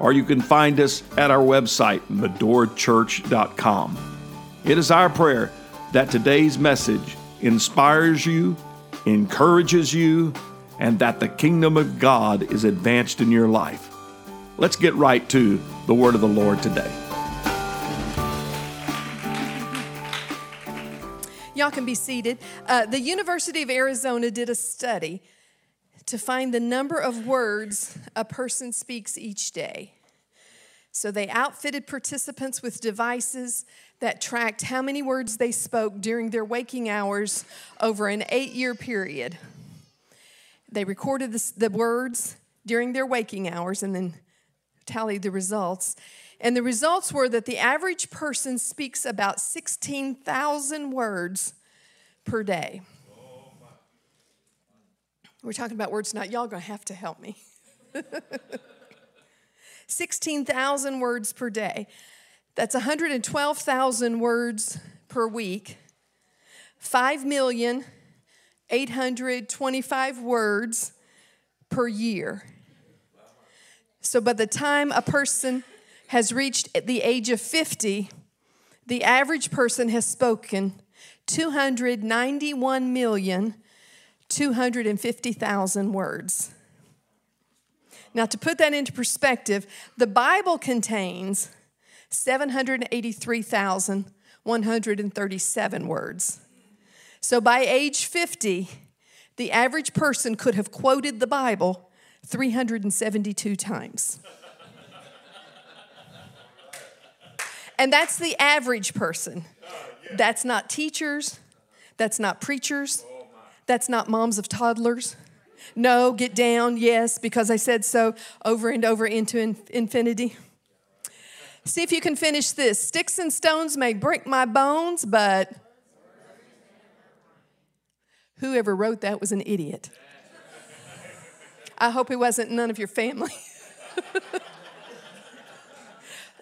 or you can find us at our website, medorachurch.com. It is our prayer that today's message inspires you, encourages you, and that the kingdom of God is advanced in your life. Let's get right to the word of the Lord today. Y'all can be seated. Uh, the University of Arizona did a study to find the number of words a person speaks each day. So they outfitted participants with devices that tracked how many words they spoke during their waking hours over an eight year period. They recorded the, the words during their waking hours and then tallied the results. And the results were that the average person speaks about 16,000 words per day. We're talking about words tonight. Y'all gonna have to help me. 16,000 words per day. That's 112,000 words per week. 5,825 words per year. So by the time a person has reached the age of 50, the average person has spoken 291 million 250,000 words. Now, to put that into perspective, the Bible contains 783,137 words. So by age 50, the average person could have quoted the Bible 372 times. and that's the average person. That's not teachers, that's not preachers, that's not moms of toddlers. No, get down, yes, because I said so over and over into in- infinity. See if you can finish this. Sticks and stones may break my bones, but whoever wrote that was an idiot. I hope it wasn't none of your family.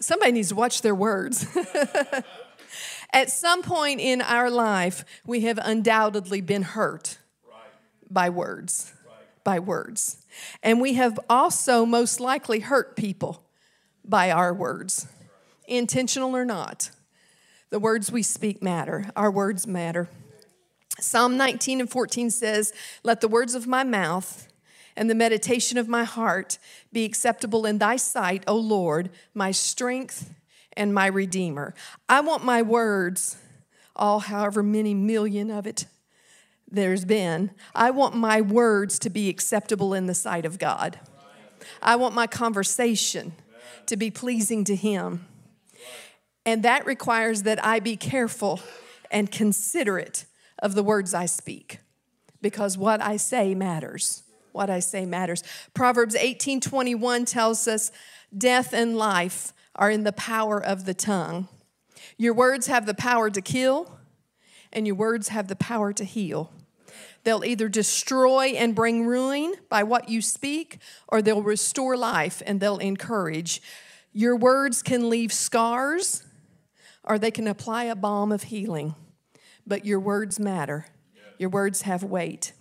Somebody needs to watch their words. At some point in our life, we have undoubtedly been hurt by words. By words. And we have also most likely hurt people by our words, intentional or not. The words we speak matter, our words matter. Psalm 19 and 14 says, Let the words of my mouth and the meditation of my heart be acceptable in thy sight, O Lord, my strength and my Redeemer. I want my words, all however many million of it there's been, I want my words to be acceptable in the sight of God. I want my conversation to be pleasing to Him. And that requires that I be careful and considerate of the words I speak because what I say matters. What I say matters. Proverbs 18:21 tells us death and life are in the power of the tongue. Your words have the power to kill, and your words have the power to heal. They'll either destroy and bring ruin by what you speak, or they'll restore life and they'll encourage. Your words can leave scars, or they can apply a balm of healing. But your words matter, your words have weight.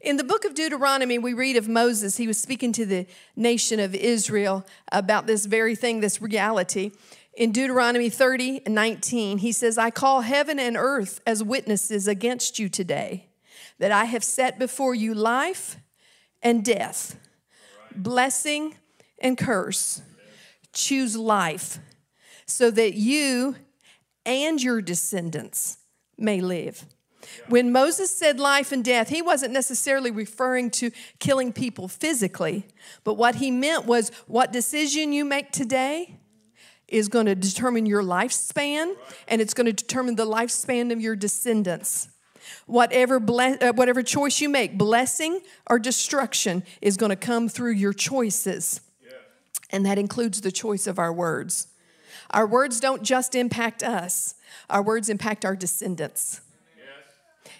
In the book of Deuteronomy, we read of Moses. He was speaking to the nation of Israel about this very thing, this reality. In Deuteronomy 30 19, he says, I call heaven and earth as witnesses against you today, that I have set before you life and death, blessing and curse. Choose life so that you and your descendants may live. When Moses said life and death, he wasn't necessarily referring to killing people physically, but what he meant was what decision you make today is going to determine your lifespan and it's going to determine the lifespan of your descendants. Whatever, ble- uh, whatever choice you make, blessing or destruction, is going to come through your choices. And that includes the choice of our words. Our words don't just impact us, our words impact our descendants.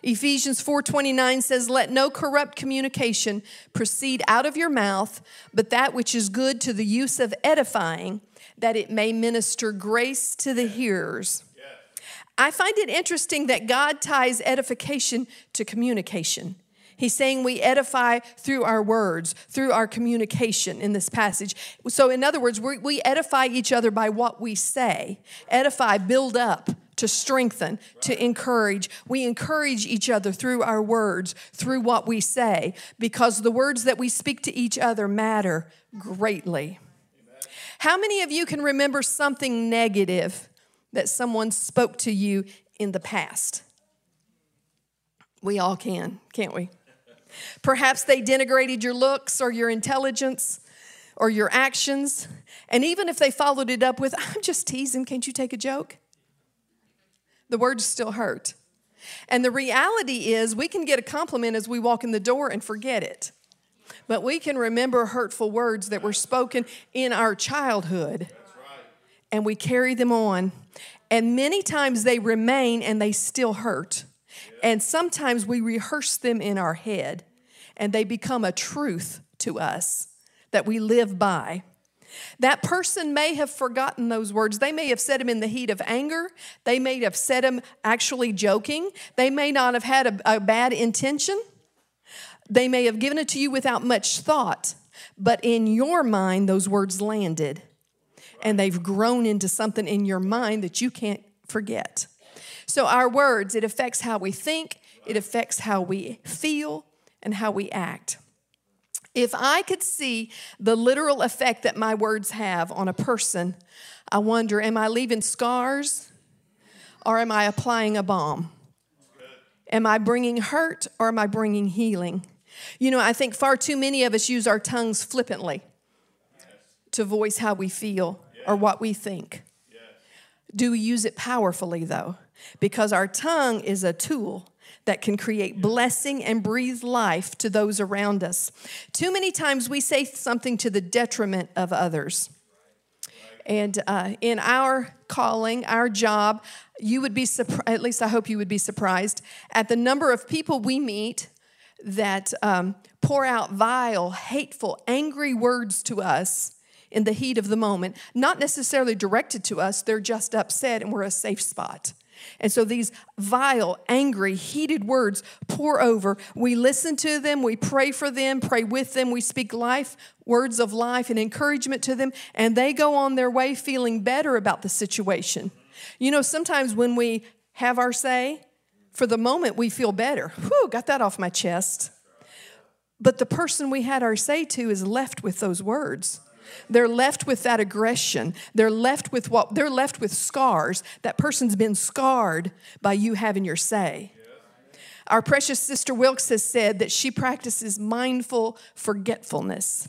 Ephesians 4:29 says let no corrupt communication proceed out of your mouth but that which is good to the use of edifying that it may minister grace to the hearers. I find it interesting that God ties edification to communication. He's saying we edify through our words, through our communication in this passage. So, in other words, we, we edify each other by what we say. Edify, build up, to strengthen, to encourage. We encourage each other through our words, through what we say, because the words that we speak to each other matter greatly. How many of you can remember something negative that someone spoke to you in the past? We all can, can't we? Perhaps they denigrated your looks or your intelligence or your actions. And even if they followed it up with, I'm just teasing, can't you take a joke? The words still hurt. And the reality is, we can get a compliment as we walk in the door and forget it. But we can remember hurtful words that were spoken in our childhood. And we carry them on. And many times they remain and they still hurt. And sometimes we rehearse them in our head and they become a truth to us that we live by. That person may have forgotten those words. They may have said them in the heat of anger. They may have said them actually joking. They may not have had a, a bad intention. They may have given it to you without much thought. But in your mind, those words landed and they've grown into something in your mind that you can't forget. So, our words, it affects how we think, it affects how we feel, and how we act. If I could see the literal effect that my words have on a person, I wonder am I leaving scars or am I applying a balm? Am I bringing hurt or am I bringing healing? You know, I think far too many of us use our tongues flippantly to voice how we feel or what we think. Do we use it powerfully, though? because our tongue is a tool that can create blessing and breathe life to those around us. Too many times we say something to the detriment of others. And uh, in our calling, our job, you would be surprised, at least I hope you would be surprised, at the number of people we meet that um, pour out vile, hateful, angry words to us in the heat of the moment, not necessarily directed to us, they're just upset and we're a safe spot. And so these vile, angry, heated words pour over. We listen to them, we pray for them, pray with them, we speak life, words of life and encouragement to them, and they go on their way feeling better about the situation. You know, sometimes when we have our say, for the moment we feel better. Whew, got that off my chest. But the person we had our say to is left with those words. They're left with that aggression. They're left with what? They're left with scars. That person's been scarred by you having your say. Our precious sister Wilkes has said that she practices mindful forgetfulness.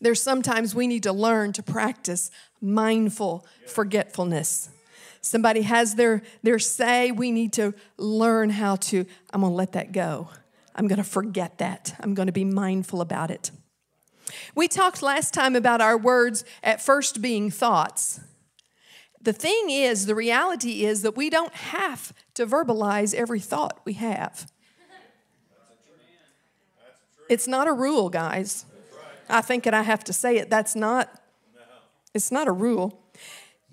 There's sometimes we need to learn to practice mindful forgetfulness. Somebody has their, their say, we need to learn how to, I'm gonna let that go. I'm gonna forget that. I'm gonna be mindful about it. We talked last time about our words at first being thoughts. The thing is, the reality is that we don't have to verbalize every thought we have. It's not a rule, guys. I think that I have to say it. That's not, it's not a rule.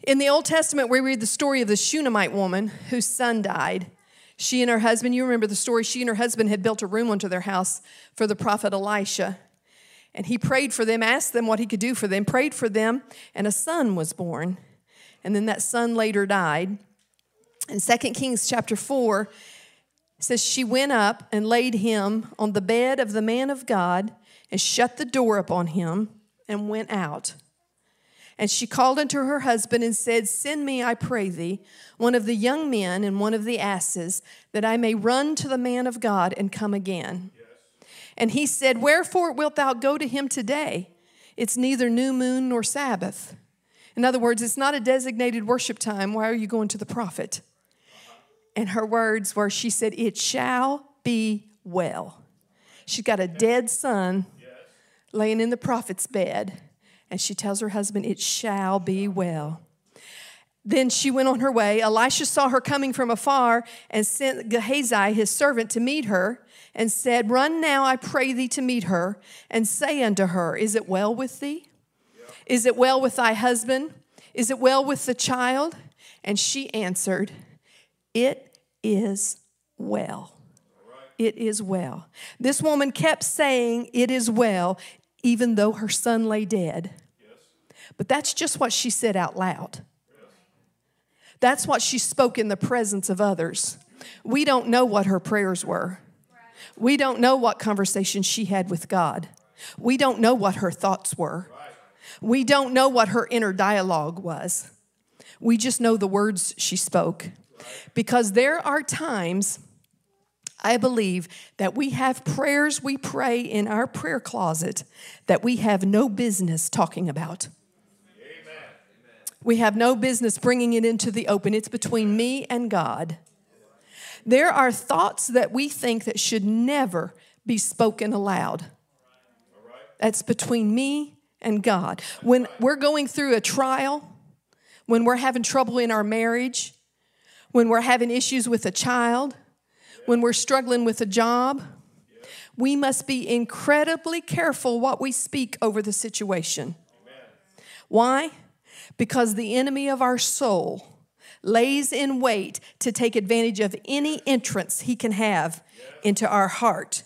In the Old Testament, we read the story of the Shunammite woman whose son died. She and her husband, you remember the story, she and her husband had built a room onto their house for the prophet Elisha. And he prayed for them, asked them what he could do for them, prayed for them, and a son was born. And then that son later died. In 2 Kings chapter 4, says she went up and laid him on the bed of the man of God and shut the door upon him and went out. And she called unto her husband and said, Send me, I pray thee, one of the young men and one of the asses, that I may run to the man of God and come again. And he said, Wherefore wilt thou go to him today? It's neither new moon nor Sabbath. In other words, it's not a designated worship time. Why are you going to the prophet? And her words were, She said, It shall be well. She's got a dead son laying in the prophet's bed. And she tells her husband, It shall be well. Then she went on her way. Elisha saw her coming from afar and sent Gehazi, his servant, to meet her and said, Run now, I pray thee, to meet her and say unto her, Is it well with thee? Is it well with thy husband? Is it well with the child? And she answered, It is well. It is well. This woman kept saying, It is well, even though her son lay dead. But that's just what she said out loud. That's what she spoke in the presence of others. We don't know what her prayers were. We don't know what conversation she had with God. We don't know what her thoughts were. We don't know what her inner dialogue was. We just know the words she spoke. Because there are times, I believe, that we have prayers we pray in our prayer closet that we have no business talking about. We have no business bringing it into the open. It's between me and God. There are thoughts that we think that should never be spoken aloud. That's between me and God. When we're going through a trial, when we're having trouble in our marriage, when we're having issues with a child, when we're struggling with a job, we must be incredibly careful what we speak over the situation. Why? Because the enemy of our soul lays in wait to take advantage of any entrance he can have into our heart.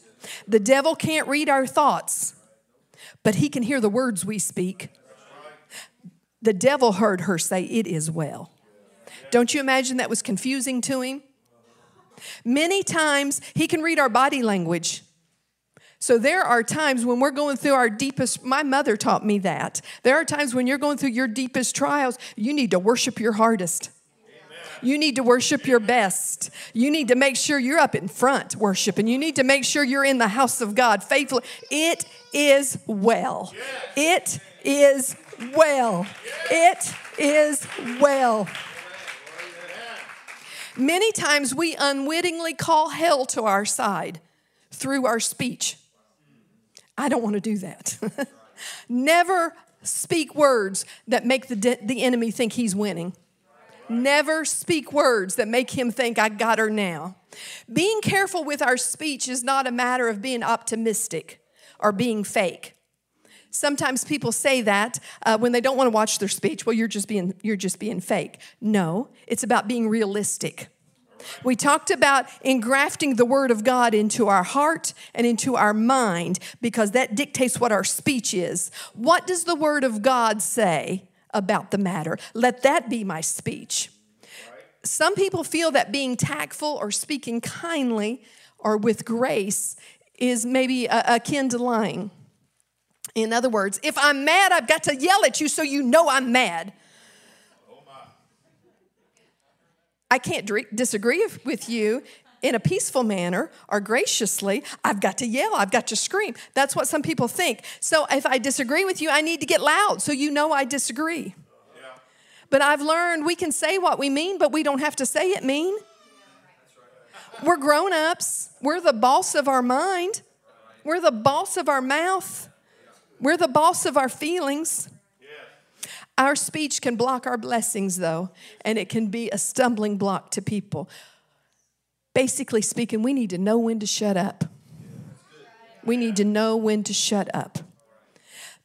The devil can't read our thoughts, but he can hear the words we speak. The devil heard her say, It is well. Don't you imagine that was confusing to him? Many times he can read our body language. So there are times when we're going through our deepest, my mother taught me that. There are times when you're going through your deepest trials, you need to worship your hardest. You need to worship your best. You need to make sure you're up in front worshiping. You need to make sure you're in the house of God faithfully. It is well. It is well. It is well. Many times we unwittingly call hell to our side through our speech. I don't want to do that. Never speak words that make the, de- the enemy think he's winning. Never speak words that make him think, I got her now. Being careful with our speech is not a matter of being optimistic or being fake. Sometimes people say that uh, when they don't want to watch their speech. Well, you're just being you're just being fake. No, it's about being realistic. We talked about engrafting the Word of God into our heart and into our mind because that dictates what our speech is. What does the Word of God say about the matter? Let that be my speech. Some people feel that being tactful or speaking kindly or with grace is maybe akin to lying. In other words, if I'm mad, I've got to yell at you so you know I'm mad. I can't disagree with you in a peaceful manner or graciously. I've got to yell, I've got to scream. That's what some people think. So if I disagree with you, I need to get loud so you know I disagree. Yeah. But I've learned we can say what we mean, but we don't have to say it mean. We're grown ups, we're the boss of our mind, we're the boss of our mouth, we're the boss of our feelings. Our speech can block our blessings, though, and it can be a stumbling block to people. Basically speaking, we need to know when to shut up. We need to know when to shut up.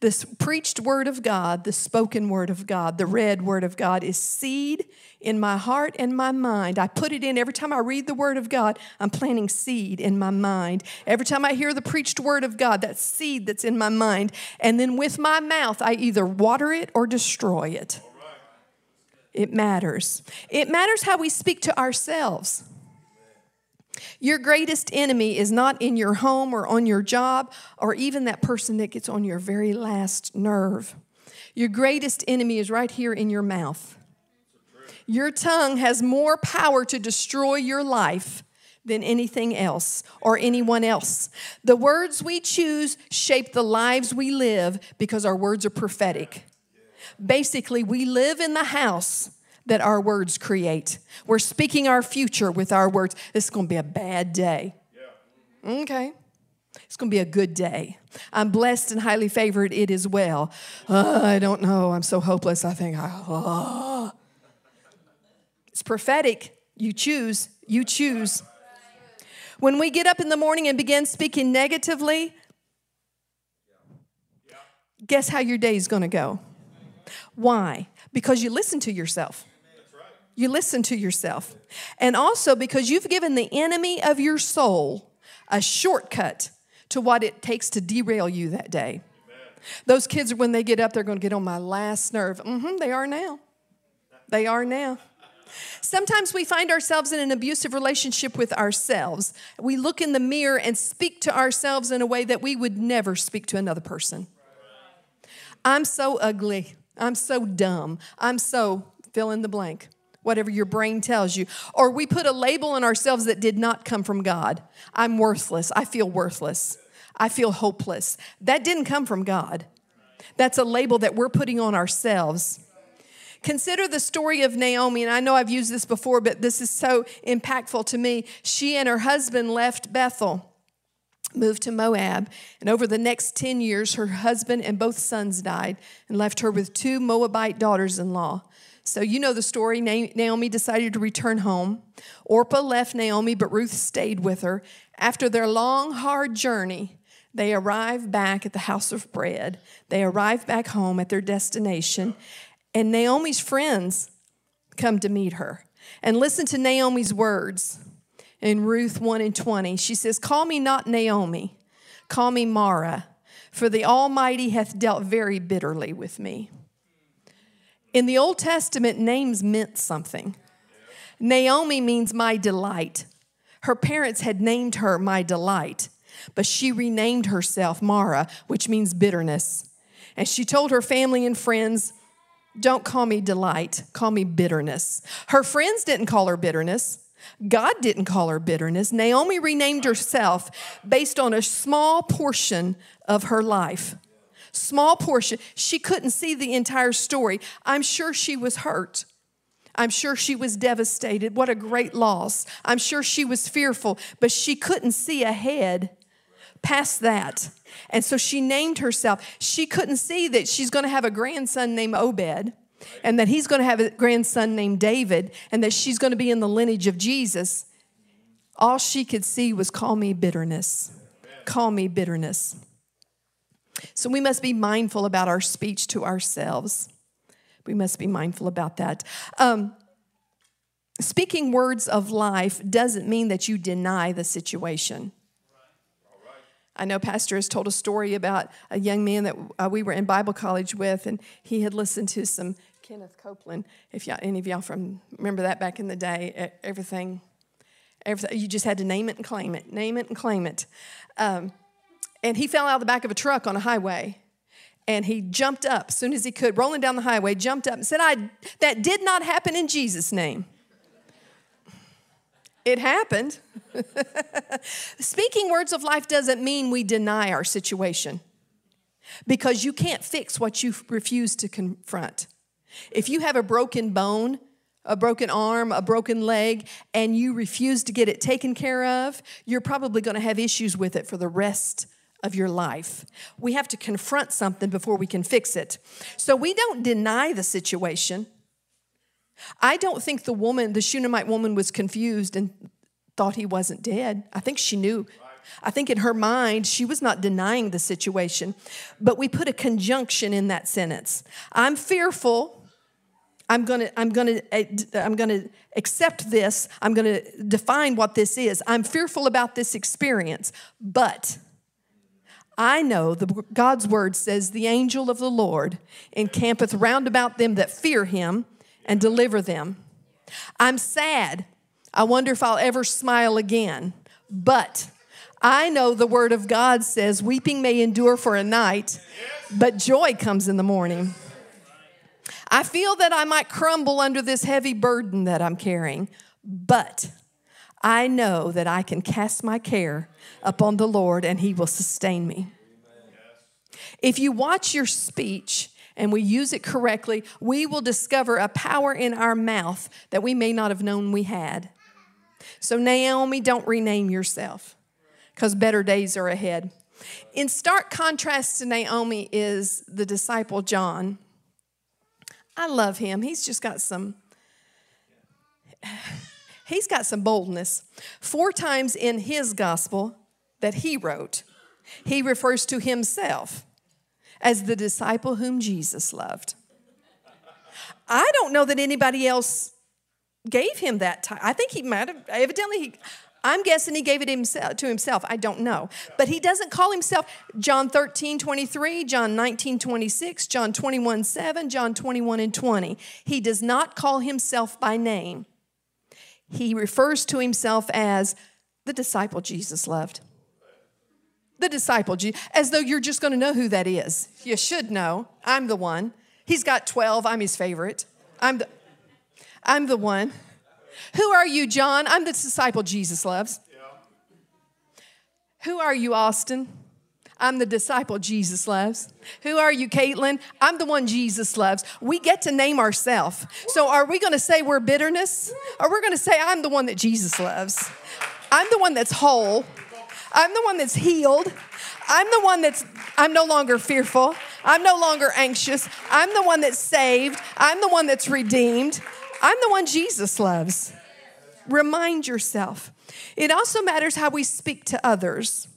This preached word of God, the spoken word of God, the read word of God is seed in my heart and my mind. I put it in every time I read the word of God, I'm planting seed in my mind. Every time I hear the preached word of God, that seed that's in my mind. And then with my mouth, I either water it or destroy it. It matters. It matters how we speak to ourselves. Your greatest enemy is not in your home or on your job or even that person that gets on your very last nerve. Your greatest enemy is right here in your mouth. Your tongue has more power to destroy your life than anything else or anyone else. The words we choose shape the lives we live because our words are prophetic. Basically, we live in the house that our words create. We're speaking our future with our words. This is going to be a bad day. Yeah. Okay. It's going to be a good day. I'm blessed and highly favored. It is well. Uh, I don't know. I'm so hopeless. I think, uh. it's prophetic. You choose. You choose. When we get up in the morning and begin speaking negatively, guess how your day is going to go? Why? Because you listen to yourself. You listen to yourself. And also because you've given the enemy of your soul a shortcut to what it takes to derail you that day. Those kids, when they get up, they're going to get on my last nerve. Mm-hmm, they are now. They are now. Sometimes we find ourselves in an abusive relationship with ourselves. We look in the mirror and speak to ourselves in a way that we would never speak to another person. I'm so ugly. I'm so dumb. I'm so fill in the blank, whatever your brain tells you. Or we put a label on ourselves that did not come from God. I'm worthless. I feel worthless. I feel hopeless. That didn't come from God. That's a label that we're putting on ourselves. Consider the story of Naomi, and I know I've used this before, but this is so impactful to me. She and her husband left Bethel, moved to Moab, and over the next 10 years, her husband and both sons died and left her with two Moabite daughters in law. So, you know the story. Naomi decided to return home. Orpah left Naomi, but Ruth stayed with her. After their long, hard journey, they arrived back at the house of bread. They arrived back home at their destination, and Naomi's friends come to meet her. And listen to Naomi's words in Ruth 1 and 20. She says, Call me not Naomi, call me Mara, for the Almighty hath dealt very bitterly with me. In the Old Testament, names meant something. Naomi means my delight. Her parents had named her my delight, but she renamed herself Mara, which means bitterness. And she told her family and friends, don't call me delight, call me bitterness. Her friends didn't call her bitterness. God didn't call her bitterness. Naomi renamed herself based on a small portion of her life. Small portion. She couldn't see the entire story. I'm sure she was hurt. I'm sure she was devastated. What a great loss. I'm sure she was fearful, but she couldn't see ahead past that. And so she named herself. She couldn't see that she's going to have a grandson named Obed and that he's going to have a grandson named David and that she's going to be in the lineage of Jesus. All she could see was call me bitterness. Call me bitterness. So we must be mindful about our speech to ourselves. We must be mindful about that. Um, speaking words of life doesn't mean that you deny the situation. I know Pastor has told a story about a young man that uh, we were in Bible college with, and he had listened to some Kenneth Copeland. If y'all, any of y'all from remember that back in the day, everything, everything you just had to name it and claim it, name it and claim it. Um, and he fell out the back of a truck on a highway, and he jumped up as soon as he could, rolling down the highway, jumped up and said, "I that did not happen in Jesus' name." It happened. Speaking words of life doesn't mean we deny our situation because you can't fix what you refuse to confront. If you have a broken bone, a broken arm, a broken leg, and you refuse to get it taken care of, you're probably going to have issues with it for the rest of your life. We have to confront something before we can fix it. So we don't deny the situation. I don't think the woman, the Shunammite woman, was confused and thought he wasn't dead. I think she knew. I think in her mind, she was not denying the situation, but we put a conjunction in that sentence. I'm fearful. I'm gonna, I'm gonna, eh, I'm gonna accept this. I'm gonna define what this is. I'm fearful about this experience, but I know the God's word says the angel of the Lord encampeth round about them that fear him and deliver them. I'm sad. I wonder if I'll ever smile again. But I know the word of God says, Weeping may endure for a night, but joy comes in the morning. I feel that I might crumble under this heavy burden that I'm carrying, but I know that I can cast my care upon the Lord and He will sustain me. If you watch your speech and we use it correctly, we will discover a power in our mouth that we may not have known we had. So, Naomi, don't rename yourself. because better days are ahead. In stark contrast to Naomi is the disciple John. I love him. He's just got some he's got some boldness. Four times in his gospel that he wrote, he refers to himself as the disciple whom Jesus loved. I don't know that anybody else gave him that time. I think he might have, evidently, he, I'm guessing he gave it himself, to himself. I don't know. But he doesn't call himself John 13, 23, John 19, 26, John 21, 7, John 21 and 20. He does not call himself by name. He refers to himself as the disciple Jesus loved. The disciple, as though you're just going to know who that is. You should know. I'm the one. He's got 12. I'm his favorite. I'm the, I'm the one. Who are you, John? I'm the disciple Jesus loves. Yeah. Who are you, Austin? I'm the disciple Jesus loves. Who are you, Caitlin? I'm the one Jesus loves. We get to name ourselves. So are we going to say we're bitterness? Or we're going to say I'm the one that Jesus loves? I'm the one that's whole. I'm the one that's healed. I'm the one that's, I'm no longer fearful. I'm no longer anxious. I'm the one that's saved. I'm the one that's redeemed. I'm the one Jesus loves. Remind yourself. It also matters how we speak to others.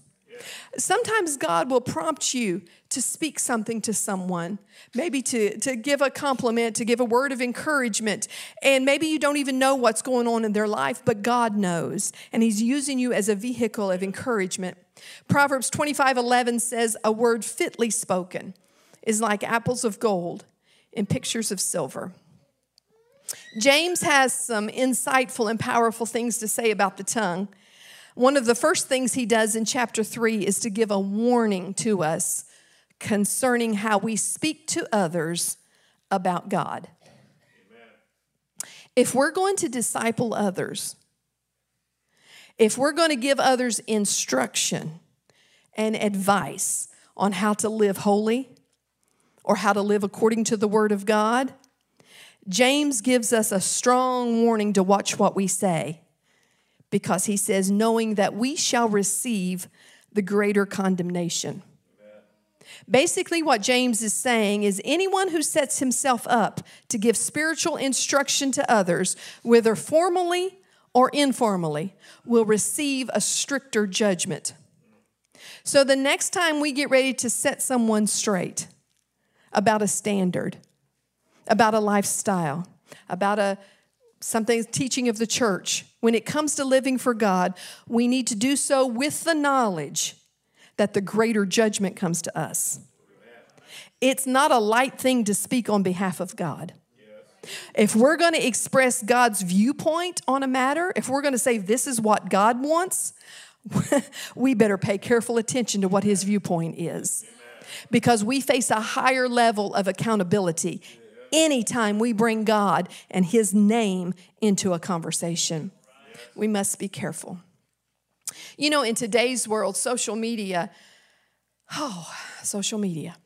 Sometimes God will prompt you to speak something to someone, maybe to, to give a compliment, to give a word of encouragement. And maybe you don't even know what's going on in their life, but God knows. And He's using you as a vehicle of encouragement. Proverbs 25 11 says, A word fitly spoken is like apples of gold in pictures of silver. James has some insightful and powerful things to say about the tongue. One of the first things he does in chapter 3 is to give a warning to us concerning how we speak to others about God. Amen. If we're going to disciple others, if we're going to give others instruction and advice on how to live holy or how to live according to the Word of God, James gives us a strong warning to watch what we say because he says, knowing that we shall receive the greater condemnation. Basically, what James is saying is anyone who sets himself up to give spiritual instruction to others, whether formally or informally, will receive a stricter judgment. So, the next time we get ready to set someone straight about a standard, about a lifestyle, about a something teaching of the church, when it comes to living for God, we need to do so with the knowledge that the greater judgment comes to us. It's not a light thing to speak on behalf of God. If we're going to express God's viewpoint on a matter, if we're going to say this is what God wants, we better pay careful attention to what his viewpoint is. Because we face a higher level of accountability anytime we bring God and His name into a conversation. We must be careful. You know, in today's world, social media, oh, social media,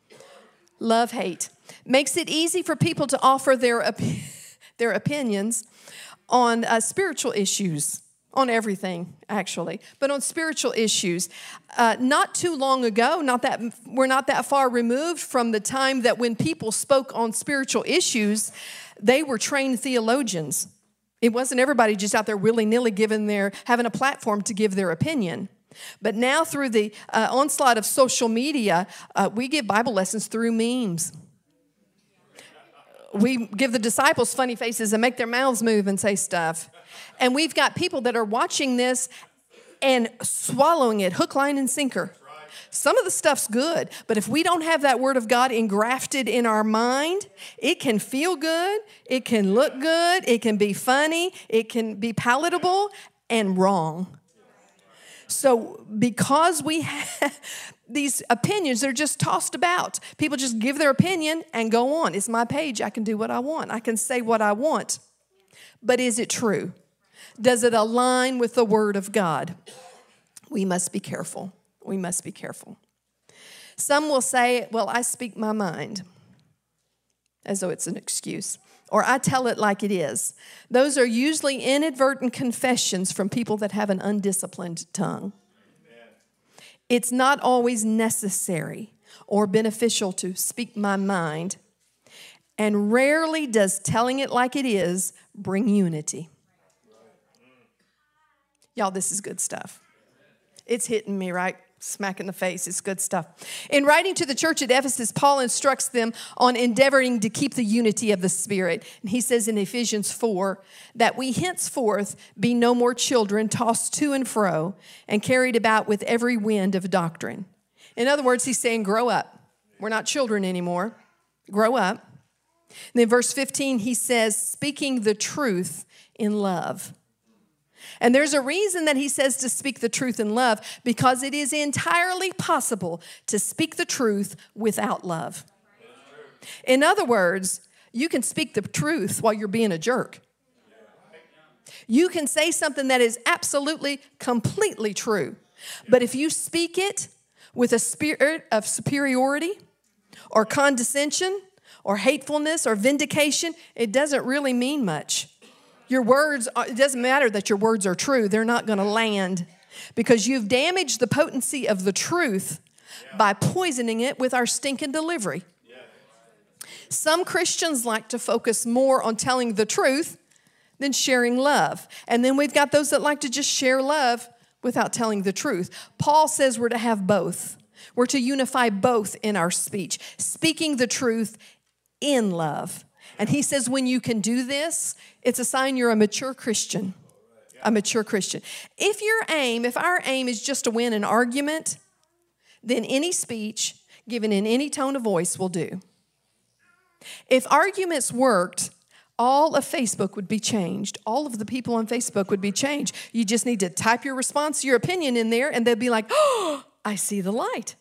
love, hate, makes it easy for people to offer their, op- their opinions on uh, spiritual issues on everything actually but on spiritual issues uh, not too long ago not that we're not that far removed from the time that when people spoke on spiritual issues they were trained theologians it wasn't everybody just out there willy-nilly giving their having a platform to give their opinion. But now through the uh, onslaught of social media uh, we give bible lessons through memes. We give the disciples funny faces and make their mouths move and say stuff. And we've got people that are watching this and swallowing it hook, line, and sinker. Some of the stuff's good, but if we don't have that word of God engrafted in our mind, it can feel good, it can look good, it can be funny, it can be palatable, and wrong. So, because we have these opinions, they're just tossed about. People just give their opinion and go on. It's my page. I can do what I want, I can say what I want. But is it true? Does it align with the Word of God? We must be careful. We must be careful. Some will say, Well, I speak my mind, as though it's an excuse, or I tell it like it is. Those are usually inadvertent confessions from people that have an undisciplined tongue. It's not always necessary or beneficial to speak my mind, and rarely does telling it like it is bring unity. Y'all, this is good stuff. It's hitting me right smack in the face. It's good stuff. In writing to the church at Ephesus, Paul instructs them on endeavoring to keep the unity of the Spirit. And he says in Ephesians 4 that we henceforth be no more children tossed to and fro and carried about with every wind of doctrine. In other words, he's saying, grow up. We're not children anymore. Grow up. And then verse 15, he says, speaking the truth in love. And there's a reason that he says to speak the truth in love because it is entirely possible to speak the truth without love. In other words, you can speak the truth while you're being a jerk. You can say something that is absolutely, completely true. But if you speak it with a spirit of superiority or condescension or hatefulness or vindication, it doesn't really mean much. Your words, uh, it doesn't matter that your words are true, they're not going to land because you've damaged the potency of the truth by poisoning it with our stinking delivery. Some Christians like to focus more on telling the truth than sharing love. And then we've got those that like to just share love without telling the truth. Paul says we're to have both. We're to unify both in our speech, speaking the truth in love. And he says, when you can do this, it's a sign you're a mature Christian. A mature Christian. If your aim, if our aim is just to win an argument, then any speech given in any tone of voice will do. If arguments worked, all of Facebook would be changed. All of the people on Facebook would be changed. You just need to type your response, your opinion in there, and they'll be like, oh, I see the light.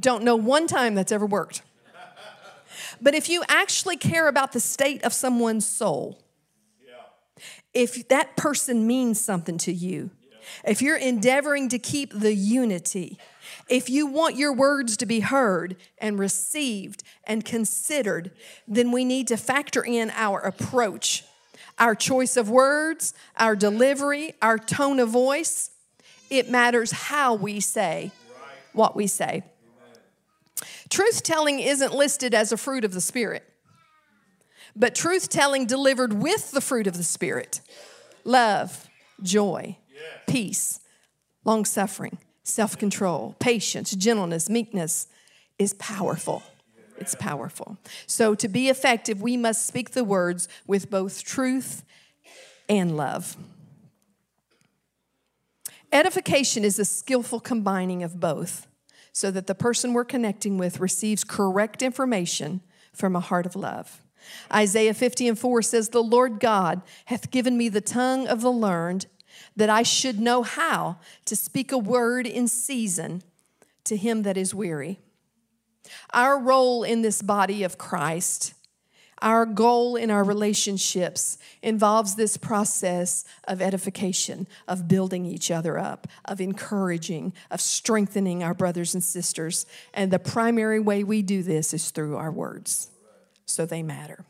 Don't know one time that's ever worked. But if you actually care about the state of someone's soul, yeah. if that person means something to you, yeah. if you're endeavoring to keep the unity, if you want your words to be heard and received and considered, then we need to factor in our approach, our choice of words, our delivery, our tone of voice. It matters how we say what we say. Truth telling isn't listed as a fruit of the Spirit, but truth telling delivered with the fruit of the Spirit love, joy, peace, long suffering, self control, patience, gentleness, meekness is powerful. It's powerful. So, to be effective, we must speak the words with both truth and love. Edification is a skillful combining of both so that the person we're connecting with receives correct information from a heart of love. Isaiah 50 and 4 says, The Lord God hath given me the tongue of the learned, that I should know how to speak a word in season to him that is weary. Our role in this body of Christ our goal in our relationships involves this process of edification, of building each other up, of encouraging, of strengthening our brothers and sisters. And the primary way we do this is through our words, so they matter.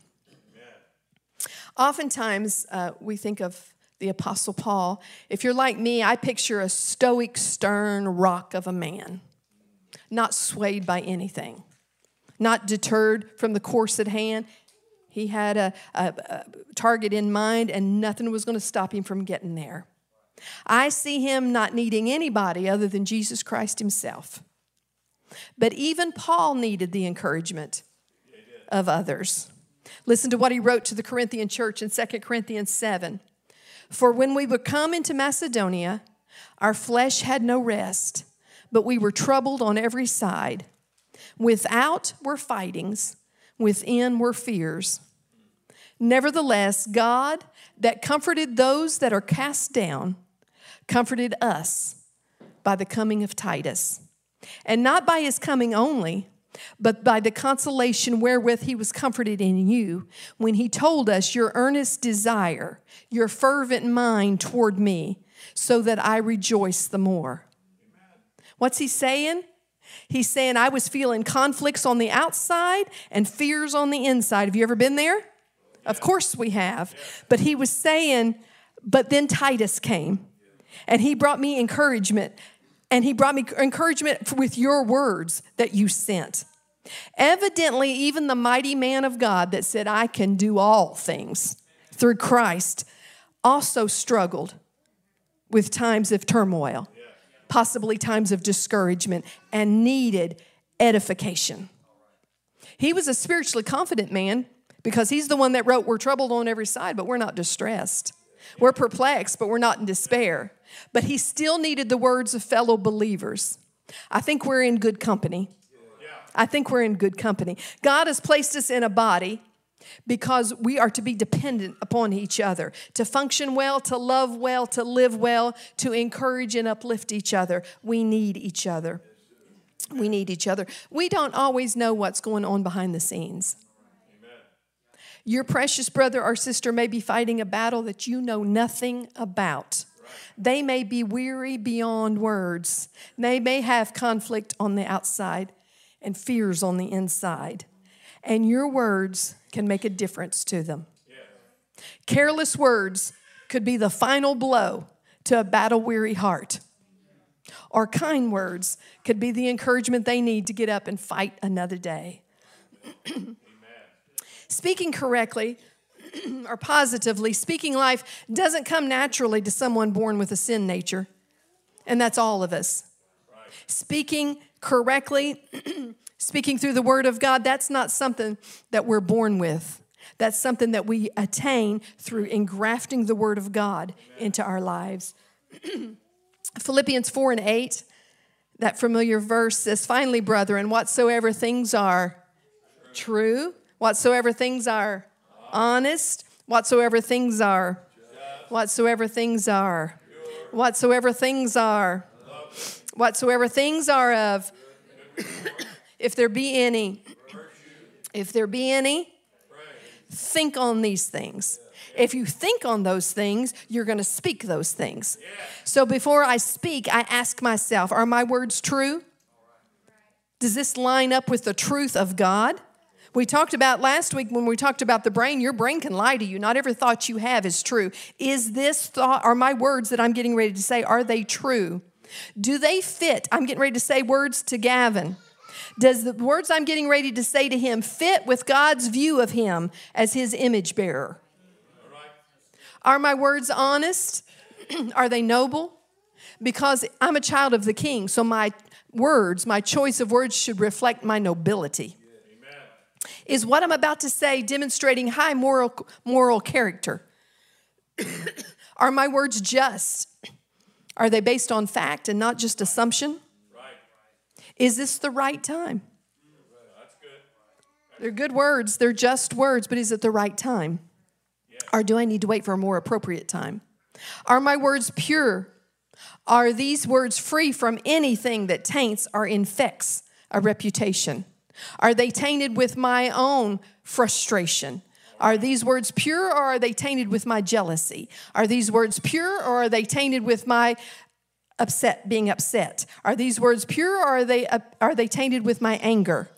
Oftentimes, uh, we think of the Apostle Paul. If you're like me, I picture a stoic, stern rock of a man, not swayed by anything, not deterred from the course at hand. He had a, a, a target in mind, and nothing was going to stop him from getting there. I see him not needing anybody other than Jesus Christ himself. But even Paul needed the encouragement of others. Listen to what he wrote to the Corinthian church in 2 Corinthians 7. For when we would come into Macedonia, our flesh had no rest, but we were troubled on every side. Without were fightings, within were fears. Nevertheless, God, that comforted those that are cast down, comforted us by the coming of Titus. And not by his coming only, but by the consolation wherewith he was comforted in you when he told us your earnest desire, your fervent mind toward me, so that I rejoice the more. What's he saying? He's saying, I was feeling conflicts on the outside and fears on the inside. Have you ever been there? Of course we have. But he was saying, but then Titus came and he brought me encouragement. And he brought me encouragement with your words that you sent. Evidently, even the mighty man of God that said, I can do all things through Christ, also struggled with times of turmoil, possibly times of discouragement, and needed edification. He was a spiritually confident man because he's the one that wrote, We're troubled on every side, but we're not distressed. We're perplexed, but we're not in despair. But he still needed the words of fellow believers. I think we're in good company. I think we're in good company. God has placed us in a body because we are to be dependent upon each other, to function well, to love well, to live well, to encourage and uplift each other. We need each other. We need each other. We don't always know what's going on behind the scenes. Your precious brother or sister may be fighting a battle that you know nothing about. They may be weary beyond words. They may have conflict on the outside and fears on the inside. And your words can make a difference to them. Careless words could be the final blow to a battle weary heart. Or kind words could be the encouragement they need to get up and fight another day. Speaking correctly or positively, speaking life doesn't come naturally to someone born with a sin nature, and that's all of us. Right. Speaking correctly, speaking through the Word of God, that's not something that we're born with. That's something that we attain through engrafting the Word of God Amen. into our lives. Philippians 4 and 8, that familiar verse says, Finally, brethren, whatsoever things are true whatsoever things are honest, whatsoever things are, whatsoever things are, whatsoever things are, whatsoever things are of, if there be any, if there be any, think on these things. If you think on those things, you're going to speak those things. So before I speak, I ask myself, are my words true? Does this line up with the truth of God? We talked about last week when we talked about the brain, your brain can lie to you. Not every thought you have is true. Is this thought, are my words that I'm getting ready to say, are they true? Do they fit? I'm getting ready to say words to Gavin. Does the words I'm getting ready to say to him fit with God's view of him as his image bearer? Are my words honest? are they noble? Because I'm a child of the king, so my words, my choice of words should reflect my nobility. Amen. Is what I'm about to say demonstrating high moral, moral character? Are my words just? Are they based on fact and not just assumption? Is this the right time? They're good words, they're just words, but is it the right time? Or do I need to wait for a more appropriate time? Are my words pure? Are these words free from anything that taints or infects a reputation? Are they tainted with my own frustration? Are these words pure or are they tainted with my jealousy? Are these words pure or are they tainted with my upset being upset? Are these words pure or are they are they tainted with my anger?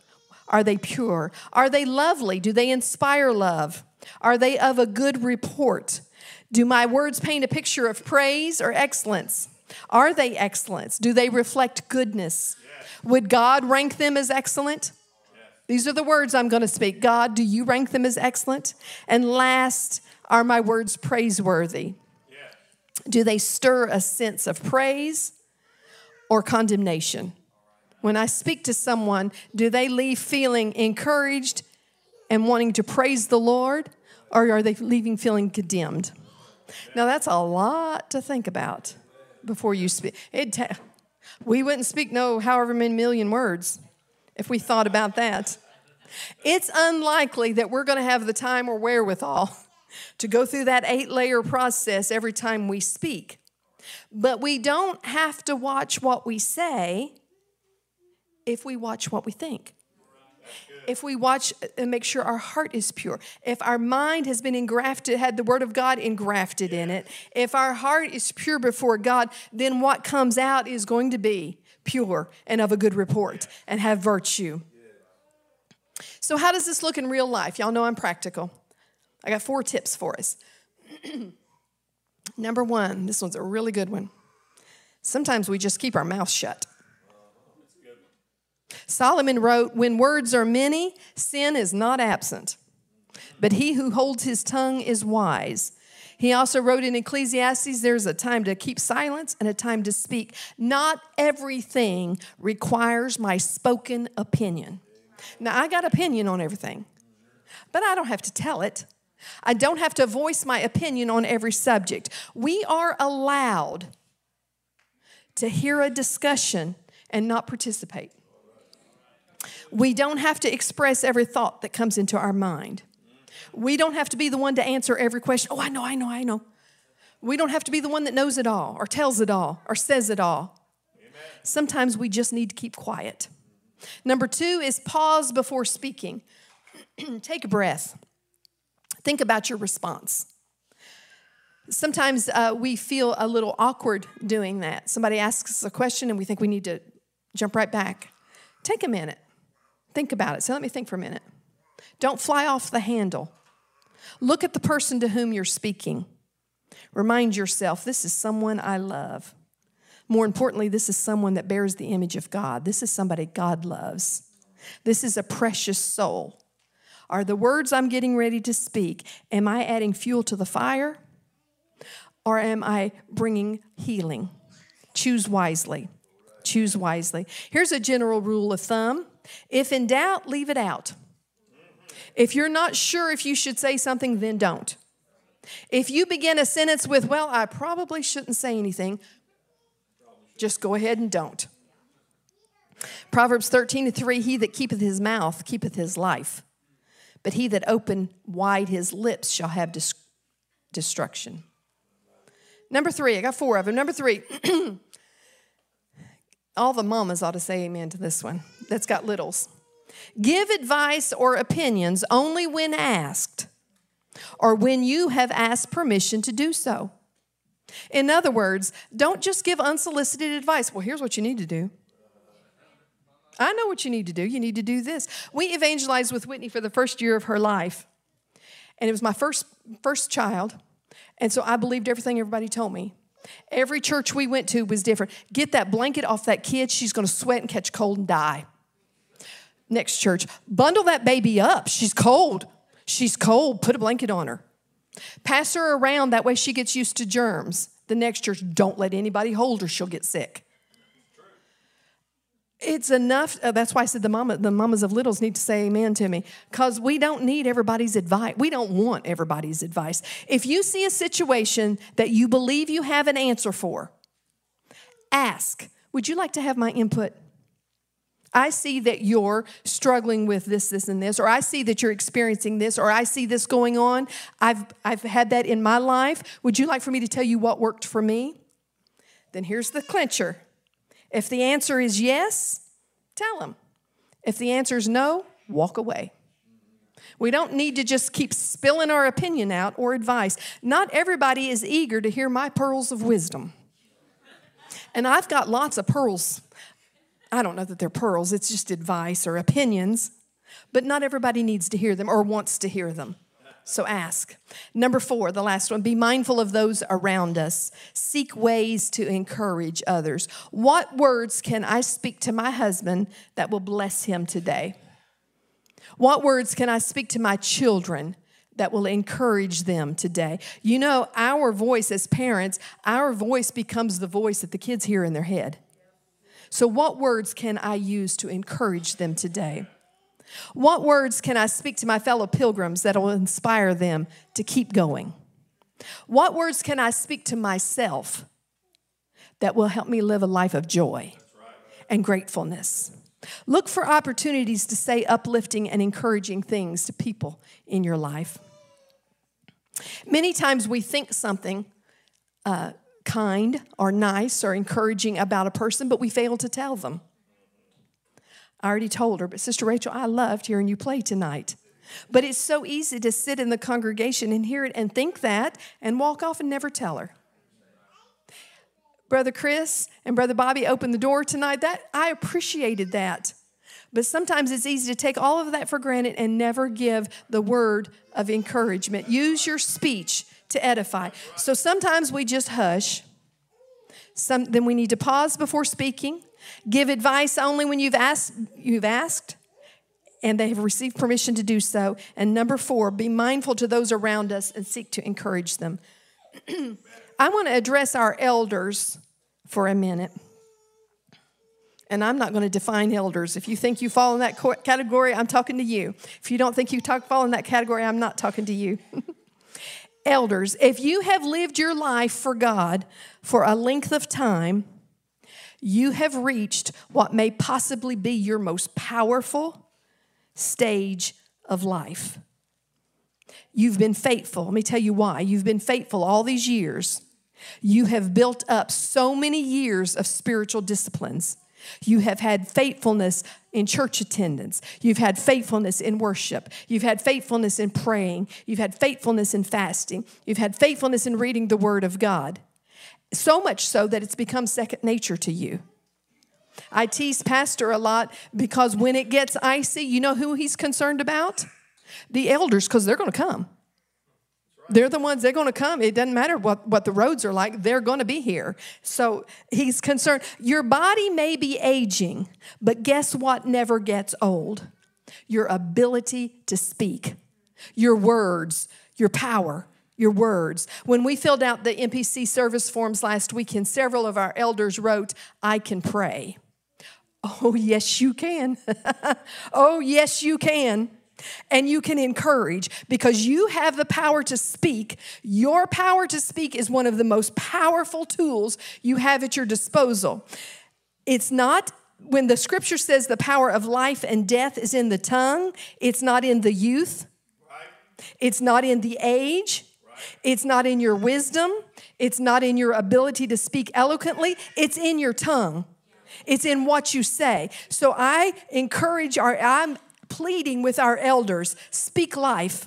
Are they pure? Are they lovely? Do they inspire love? Are they of a good report? Do my words paint a picture of praise or excellence? Are they excellence? Do they reflect goodness? Yes. Would God rank them as excellent? These are the words I'm going to speak. God, do you rank them as excellent? And last, are my words praiseworthy? Do they stir a sense of praise or condemnation? When I speak to someone, do they leave feeling encouraged and wanting to praise the Lord, or are they leaving feeling condemned? Now, that's a lot to think about before you speak. Ta- we wouldn't speak no however many million words if we thought about that. It's unlikely that we're going to have the time or wherewithal to go through that eight layer process every time we speak. But we don't have to watch what we say if we watch what we think. If we watch and make sure our heart is pure, if our mind has been engrafted, had the Word of God engrafted in it, if our heart is pure before God, then what comes out is going to be pure and of a good report and have virtue. So, how does this look in real life? Y'all know I'm practical. I got four tips for us. Number one, this one's a really good one. Sometimes we just keep our mouth shut. Solomon wrote, When words are many, sin is not absent. But he who holds his tongue is wise. He also wrote in Ecclesiastes there's a time to keep silence and a time to speak. Not everything requires my spoken opinion. Now, I got opinion on everything, but I don't have to tell it. I don't have to voice my opinion on every subject. We are allowed to hear a discussion and not participate. We don't have to express every thought that comes into our mind. We don't have to be the one to answer every question. Oh, I know, I know, I know. We don't have to be the one that knows it all or tells it all or says it all. Amen. Sometimes we just need to keep quiet. Number two is pause before speaking. Take a breath. Think about your response. Sometimes uh, we feel a little awkward doing that. Somebody asks us a question and we think we need to jump right back. Take a minute. Think about it. So let me think for a minute. Don't fly off the handle. Look at the person to whom you're speaking. Remind yourself this is someone I love. More importantly, this is someone that bears the image of God. This is somebody God loves. This is a precious soul. Are the words I'm getting ready to speak, am I adding fuel to the fire or am I bringing healing? Choose wisely. Choose wisely. Here's a general rule of thumb if in doubt, leave it out. If you're not sure if you should say something, then don't. If you begin a sentence with, well, I probably shouldn't say anything, just go ahead and don't. Proverbs 13 to 3 He that keepeth his mouth keepeth his life, but he that open wide his lips shall have dis- destruction. Number three, I got four of them. Number three, all the mamas ought to say amen to this one that's got littles. Give advice or opinions only when asked or when you have asked permission to do so. In other words, don't just give unsolicited advice. Well, here's what you need to do. I know what you need to do. You need to do this. We evangelized with Whitney for the first year of her life. And it was my first first child. And so I believed everything everybody told me. Every church we went to was different. Get that blanket off that kid, she's going to sweat and catch cold and die next church, bundle that baby up. She's cold. She's cold. Put a blanket on her. Pass her around. That way she gets used to germs. The next church, don't let anybody hold her. She'll get sick. It's enough. Uh, that's why I said the mama, the mamas of littles need to say amen to me, because we don't need everybody's advice. We don't want everybody's advice. If you see a situation that you believe you have an answer for, ask. Would you like to have my input? I see that you're struggling with this, this, and this, or I see that you're experiencing this, or I see this going on. I've, I've had that in my life. Would you like for me to tell you what worked for me? Then here's the clincher. If the answer is yes, tell them. If the answer is no, walk away. We don't need to just keep spilling our opinion out or advice. Not everybody is eager to hear my pearls of wisdom. And I've got lots of pearls I don't know that they're pearls, it's just advice or opinions, but not everybody needs to hear them or wants to hear them. So ask. Number four, the last one, be mindful of those around us. Seek ways to encourage others. What words can I speak to my husband that will bless him today? What words can I speak to my children that will encourage them today? You know, our voice as parents, our voice becomes the voice that the kids hear in their head. So, what words can I use to encourage them today? What words can I speak to my fellow pilgrims that will inspire them to keep going? What words can I speak to myself that will help me live a life of joy and gratefulness? Look for opportunities to say uplifting and encouraging things to people in your life. Many times we think something uh, kind or nice or encouraging about a person, but we fail to tell them. I already told her, but Sister Rachel, I loved hearing you play tonight. But it's so easy to sit in the congregation and hear it and think that and walk off and never tell her. Brother Chris and Brother Bobby opened the door tonight. That I appreciated that. But sometimes it's easy to take all of that for granted and never give the word of encouragement. Use your speech to edify. So sometimes we just hush. Some, then we need to pause before speaking, give advice only when you've asked, you've asked, and they have received permission to do so. And number four, be mindful to those around us and seek to encourage them. I want to address our elders for a minute. And I'm not going to define elders. If you think you fall in that category, I'm talking to you. If you don't think you talk, fall in that category, I'm not talking to you. elders, if you have lived your life for God for a length of time, you have reached what may possibly be your most powerful stage of life. You've been faithful. Let me tell you why. You've been faithful all these years. You have built up so many years of spiritual disciplines. You have had faithfulness in church attendance. You've had faithfulness in worship. You've had faithfulness in praying. You've had faithfulness in fasting. You've had faithfulness in reading the Word of God. So much so that it's become second nature to you. I tease Pastor a lot because when it gets icy, you know who he's concerned about? The elders, because they're going to come. They're the ones, they're going to come. It doesn't matter what, what the roads are like, they're going to be here. So he's concerned. Your body may be aging, but guess what never gets old? Your ability to speak, your words, your power, your words. When we filled out the MPC service forms last weekend, several of our elders wrote, I can pray. Oh, yes, you can. oh, yes, you can. And you can encourage because you have the power to speak. Your power to speak is one of the most powerful tools you have at your disposal. It's not when the scripture says the power of life and death is in the tongue, it's not in the youth, it's not in the age, it's not in your wisdom, it's not in your ability to speak eloquently, it's in your tongue. It's in what you say. So I encourage our, I'm pleading with our elders speak life.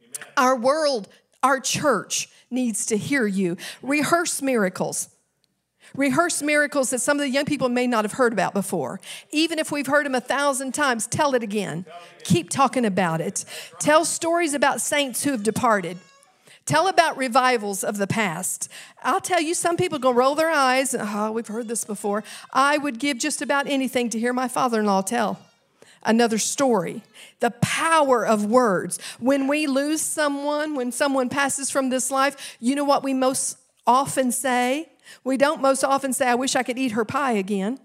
Amen. Our world, our church needs to hear you. Rehearse miracles. Rehearse miracles that some of the young people may not have heard about before. Even if we've heard them a thousand times, tell it again. Keep talking about it. Tell stories about saints who have departed. Tell about revivals of the past. I'll tell you, some people gonna roll their eyes. Oh, we've heard this before. I would give just about anything to hear my father in law tell another story. The power of words. When we lose someone, when someone passes from this life, you know what we most often say? We don't most often say, I wish I could eat her pie again.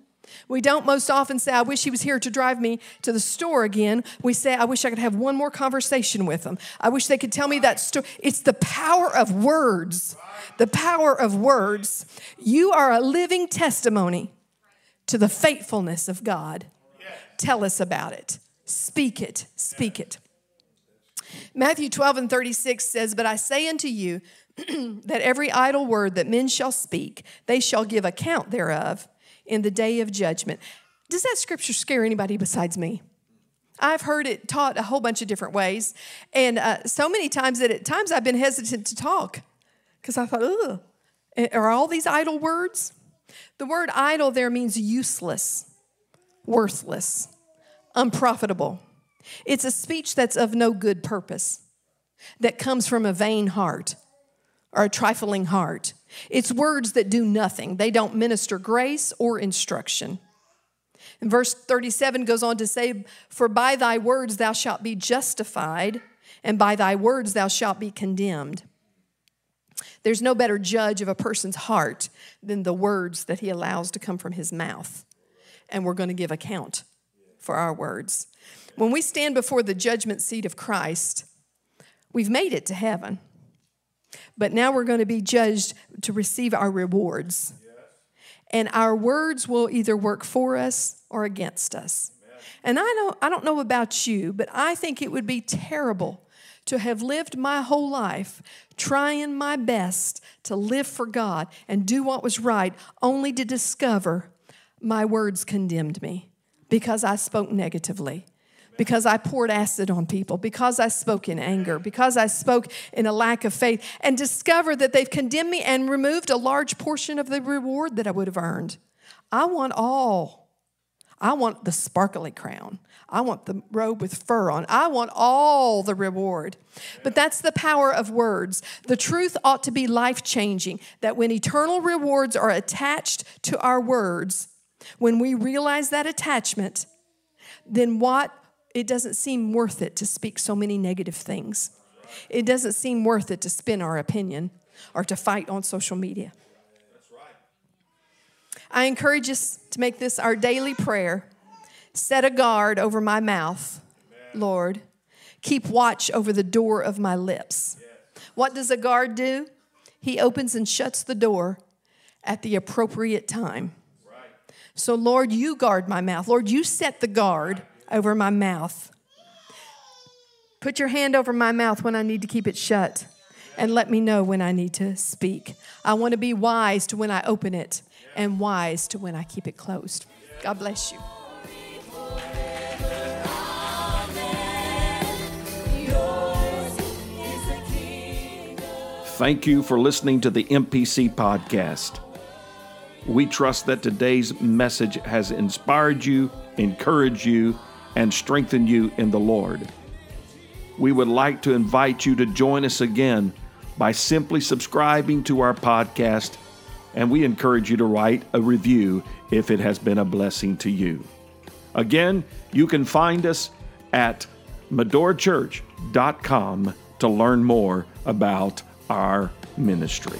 We don't most often say, I wish he was here to drive me to the store again. We say, I wish I could have one more conversation with them. I wish they could tell me that story. It's the power of words. The power of words. You are a living testimony to the faithfulness of God. Tell us about it. Speak it. Speak it. Matthew 12 and 36 says, But I say unto you that every idle word that men shall speak, they shall give account thereof in the day of judgment. Does that scripture scare anybody besides me? I've heard it taught a whole bunch of different ways, and uh, so many times that at times I've been hesitant to talk because I thought, ugh, are all these idle words? The word idle there means useless, worthless, unprofitable. It's a speech that's of no good purpose, that comes from a vain heart or a trifling heart. It's words that do nothing, they don't minister grace or instruction. And verse 37 goes on to say, For by thy words thou shalt be justified, and by thy words thou shalt be condemned. There's no better judge of a person's heart than the words that he allows to come from his mouth. And we're going to give account for our words. When we stand before the judgment seat of Christ, we've made it to heaven. But now we're going to be judged to receive our rewards. And our words will either work for us or against us. And I know I don't know about you, but I think it would be terrible to have lived my whole life trying my best to live for God and do what was right, only to discover my words condemned me because I spoke negatively because I poured acid on people, because I spoke in anger, because I spoke in a lack of faith, and discover that they've condemned me and removed a large portion of the reward that I would have earned. I want all. I want the sparkly crown. I want the robe with fur on. I want all the reward. But that's the power of words. The truth ought to be life changing that when eternal rewards are attached to our words, when we realize that attachment, then what? It doesn't seem worth it to speak so many negative things. It doesn't seem worth it to spin our opinion or to fight on social media. I encourage us to make this our daily prayer. Set a guard over my mouth, Lord. Keep watch over the door of my lips. What does a guard do? He opens and shuts the door at the appropriate time. So, Lord, you guard my mouth. Lord, you set the guard over my mouth. Put your hand over my mouth when I need to keep it shut and let me know when I need to speak. I want to be wise to when I open it and wise to when I keep it closed. God bless you. Thank you for listening to the MPC podcast. We trust that today's message has inspired you, encouraged you, and strengthen you in the Lord. We would like to invite you to join us again by simply subscribing to our podcast, and we encourage you to write a review if it has been a blessing to you. Again, you can find us at medorachurch.com to learn more about our ministry.